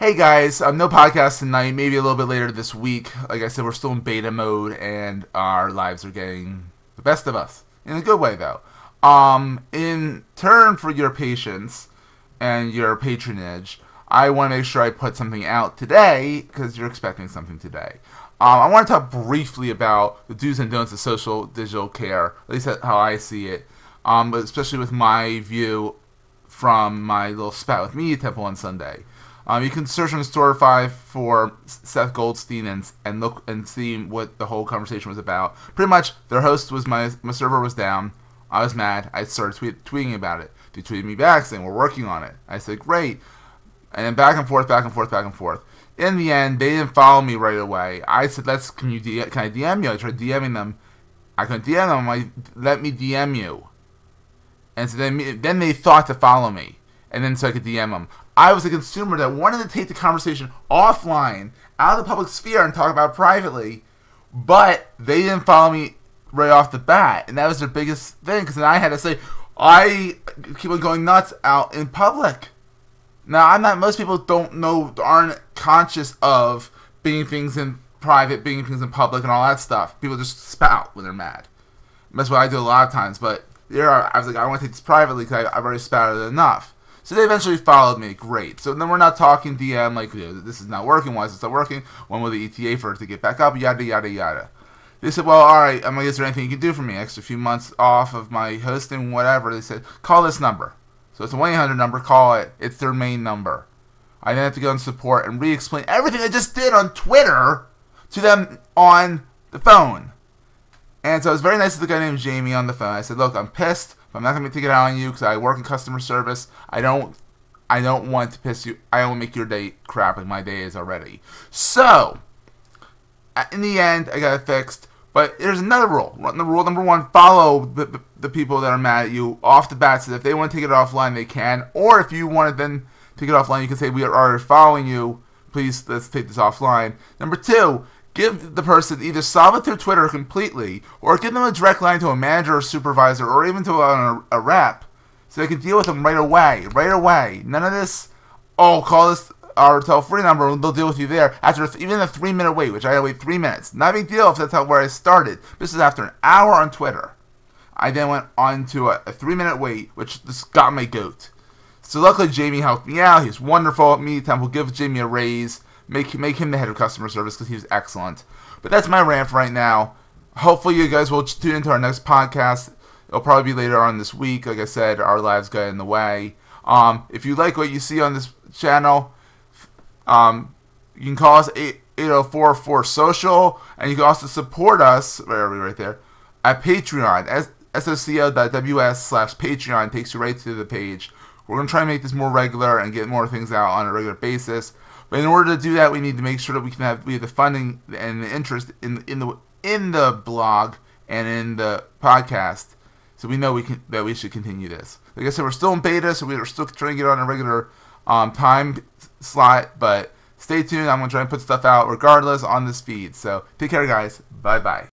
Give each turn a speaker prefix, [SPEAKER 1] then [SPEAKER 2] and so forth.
[SPEAKER 1] Hey guys, um, no podcast tonight. Maybe a little bit later this week. Like I said, we're still in beta mode, and our lives are getting the best of us in a good way, though. Um, in turn for your patience and your patronage, I want to make sure I put something out today because you're expecting something today. Um, I want to talk briefly about the do's and don'ts of social digital care, at least that's how I see it, um, but especially with my view from my little spat with Media Temple on Sunday. Um, you can search on Storify for Seth Goldstein and and look and see what the whole conversation was about. Pretty much, their host was my my server was down. I was mad. I started tweet, tweeting about it. They tweeted me back saying we're working on it. I said great, and then back and forth, back and forth, back and forth. In the end, they didn't follow me right away. I said, "Let's can you DM, can I DM you?" I tried DMing them. I couldn't DM them. I let me DM you, and so then then they thought to follow me, and then so I could DM them. I was a consumer that wanted to take the conversation offline, out of the public sphere, and talk about it privately, but they didn't follow me right off the bat, and that was their biggest thing. Because then I had to say, I keep on going nuts out in public. Now I'm not. Most people don't know, aren't conscious of being things in private, being things in public, and all that stuff. People just spout when they're mad. That's what I do a lot of times. But there, are, I was like, I want to take this privately because I've already spouted enough. So they eventually followed me. Great. So then we're not talking DM like this is not working. Why is it not working? When will the ETA for it to get back up? Yada yada yada. They said, well, all right. I'm like, is there anything you can do for me? Extra few months off of my hosting, whatever. They said, call this number. So it's a 1 800 number. Call it. It's their main number. I then have to go and support and re-explain everything I just did on Twitter to them on the phone. And so it was very nice of the guy named Jamie on the phone. I said, look, I'm pissed. I'm not gonna take it out on you because I work in customer service. I don't, I don't want to piss you. I don't make your day crap like my day is already. So, uh, in the end, I got it fixed. But there's another rule. The rule number one: follow the, the, people that are mad at you off the bat. So if they want to take it offline, they can. Or if you want to then take it offline, you can say we are following you. Please let's take this offline. Number two, give the person either solve it through Twitter completely, or give them a direct line to a manager or supervisor, or even to a, a rep, so they can deal with them right away. Right away. None of this. Oh, call this our toll free number, and they'll deal with you there after even a three minute wait, which I had to wait three minutes. Not a big deal if that's how where I started. This is after an hour on Twitter. I then went on to a, a three minute wait, which just got my goat. So luckily Jamie helped me out. He's wonderful. at Media Temple give Jamie a raise make make him the head of customer service because he was excellent. But that's my rant right now. Hopefully, you guys will tune into our next podcast. It'll probably be later on this week. Like I said, our lives got in the way. Um, if you like what you see on this channel, um, you can call us 8044 social, and you can also support us. Where are we? Right there at Patreon. SOCO.ws slash Patreon takes you right to the page. We're going to try and make this more regular and get more things out on a regular basis. But in order to do that, we need to make sure that we can have we have the funding and the interest in in the in the blog and in the podcast, so we know we can that we should continue this. Like I said, we're still in beta, so we're still trying to get on a regular um, time slot. But stay tuned. I'm gonna try and put stuff out regardless on this feed. So take care, guys. Bye bye.